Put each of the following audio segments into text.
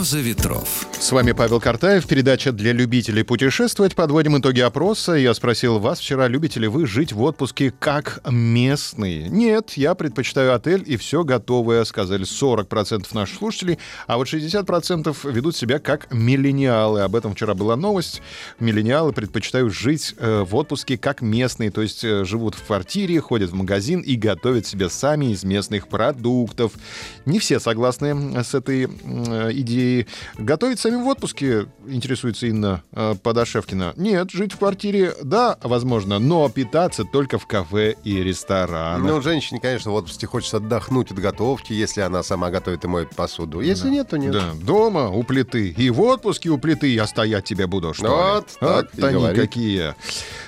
Роза ветров. С вами Павел Картаев, передача для любителей путешествовать. Подводим итоги опроса. Я спросил вас вчера, любите ли вы жить в отпуске как местные? Нет, я предпочитаю отель и все готовое, сказали 40% наших слушателей, а вот 60% ведут себя как миллениалы. Об этом вчера была новость. Миллениалы предпочитают жить э, в отпуске как местные, то есть э, живут в квартире, ходят в магазин и готовят себе сами из местных продуктов. Не все согласны с этой э, Готовить сами в отпуске, интересуется Инна э, Подошевкина. Нет, жить в квартире, да, возможно, но питаться только в кафе и ресторанах. Ну, женщине, конечно, в отпуске хочется отдохнуть от готовки, если она сама готовит и моет посуду. Если Да. нет, то нет. Да, дома у плиты. И в отпуске у плиты я стоять тебе буду, что Вот ли? так Вот они говорит. какие.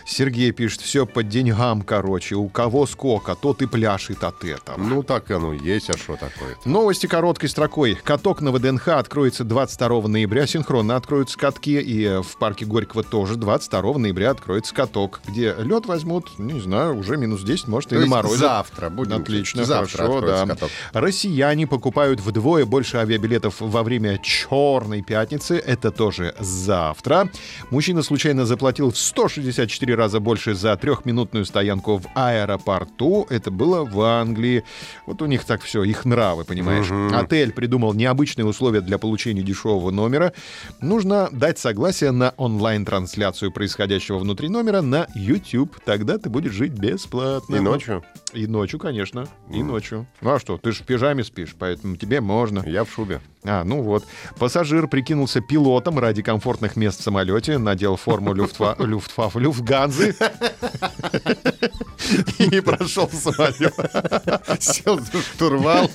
Сергей пишет, все по деньгам, короче. У кого сколько, тот и пляшет от этого. Ну, так оно есть, а что такое? Новости короткой строкой. Каток на ВДНХ откроется 22 ноября. Синхронно откроются катки. И в парке Горького тоже 22 ноября откроется каток, где лед возьмут, не знаю, уже минус 10, может, и То есть наморозят. завтра будем Отлично, завтра хорошо, да. каток. Россияне покупают вдвое больше авиабилетов во время Черной пятницы. Это тоже завтра. Мужчина случайно заплатил в 164 раза больше за трехминутную стоянку в аэропорту. Это было в Англии. Вот у них так все, их нравы, понимаешь. Отель придумал необычные условия для получения дешевого номера. Нужно дать согласие на онлайн-трансляцию происходящего внутри номера на YouTube. Тогда ты будешь жить бесплатно. И ночью. И ночью, конечно. И ночью. Ну а что, ты же в пижаме спишь, поэтому тебе можно. Я в шубе. А, ну вот. Пассажир прикинулся пилотом ради комфортных мест в самолете, надел форму люфтва, люфтфаф, люфтганзы и прошел самолет. Сел за штурвал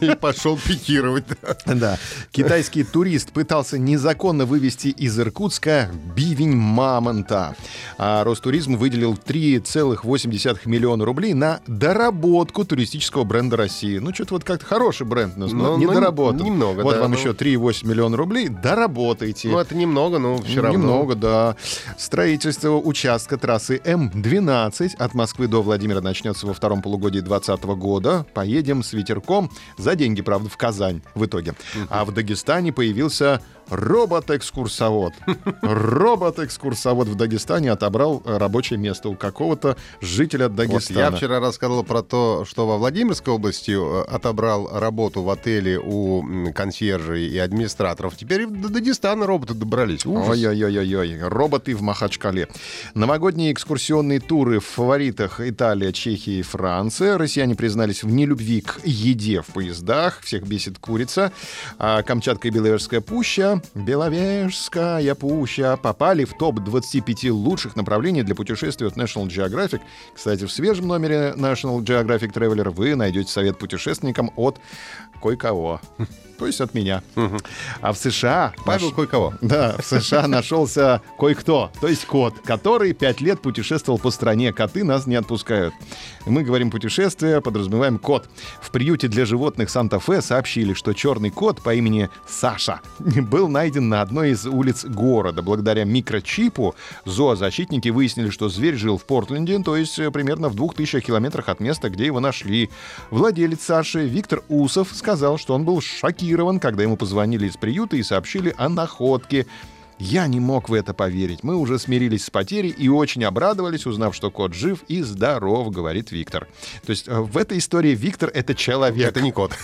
и пошел пикировать. Да. Китайский турист пытался незаконно вывести из Иркутска бивень мамонта. А Ростуризм выделил 3,8 миллиона рублей на доработку туристического бренда России. Ну, что-то вот как-то хороший бренд, но Ну, не ну, доработан. немного, Вот да, вам ну. еще 3,8 миллиона рублей. Доработайте. Ну, это немного, но все равно. Немного, да. Строительство участка трассы М-12 от Москвы до Владимира начнется во втором полугодии 2020 года. Поедем с ветерком за деньги, правда, в Казань в итоге. А в Дагестане появился робот-экскурсовод. Робот-экскурсовод в Дагестане отобрал рабочее место у какого-то жителя Вот Дагестана. я вчера рассказывал про то, что во Владимирской области э, отобрал работу в отеле у консьержей и администраторов. Теперь и до Дагестана роботы добрались. Ужас. Ой-ой-ой-ой, роботы в Махачкале. Новогодние экскурсионные туры в фаворитах Италия, Чехия и Франция. Россияне признались в нелюбви к еде в поездах. Всех бесит курица. А Камчатка и Беловежская пуща, Беловежская пуща попали в топ-25 лучших направлений для путешествий от National Geographic. Кстати, в свежем номере National Geographic Traveler вы найдете совет путешественникам от кое-кого. То есть от меня. А в США... Павел наш- кое-кого. да, в США нашелся кое-кто, то есть кот, который пять лет путешествовал по стране. Коты нас не отпускают. Мы говорим путешествие, подразумеваем кот. В приюте для животных Санта-Фе сообщили, что черный кот по имени Саша был найден на одной из улиц города. Благодаря микрочипу зоозащитники выяснили, что зверь жил в Портленде, то есть э, примерно в двух тысячах километрах от места, где его нашли. Владелец Саши Виктор Усов сказал, что он был шокирован, когда ему позвонили из приюта и сообщили о находке. Я не мог в это поверить. Мы уже смирились с потерей и очень обрадовались, узнав, что кот жив и здоров, говорит Виктор. То есть э, в этой истории Виктор — это человек. Это не кот.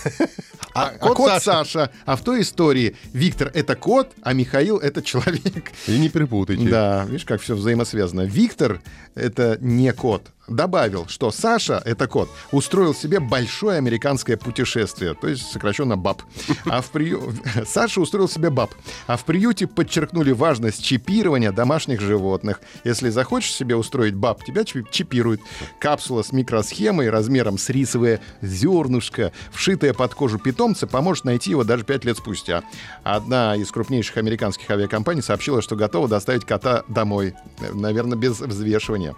А, а кот, Саша. А в той истории Виктор — это кот, а Михаил — это человек. И не перепутайте. Да, видишь, как все взаимосвязано. Виктор — это не кот. Добавил, что Саша, это кот, устроил себе большое американское путешествие, то есть сокращенно БАП. А в прию... Саша устроил себе БАП. А в приюте подчеркнули важность чипирования домашних животных. Если захочешь себе устроить БАП, тебя чип- чипируют. Капсула с микросхемой размером с рисовое зернышко, вшитая под кожу питомца, поможет найти его даже 5 лет спустя. Одна из крупнейших американских авиакомпаний сообщила, что готова доставить кота домой. Наверное, без взвешивания.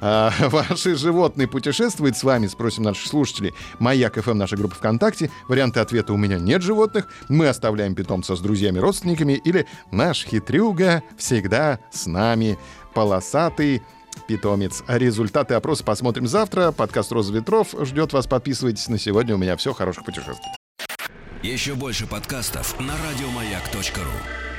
Ваши животные путешествуют с вами, спросим наших слушателей. Маяк ФМ, наша группа ВКонтакте. Варианты ответа у меня нет животных. Мы оставляем питомца с друзьями, родственниками. Или наш хитрюга всегда с нами. Полосатый питомец. Результаты опроса посмотрим завтра. Подкаст «Роза ветров» ждет вас. Подписывайтесь. На сегодня у меня все. Хороших путешествий. Еще больше подкастов на радиомаяк.ру.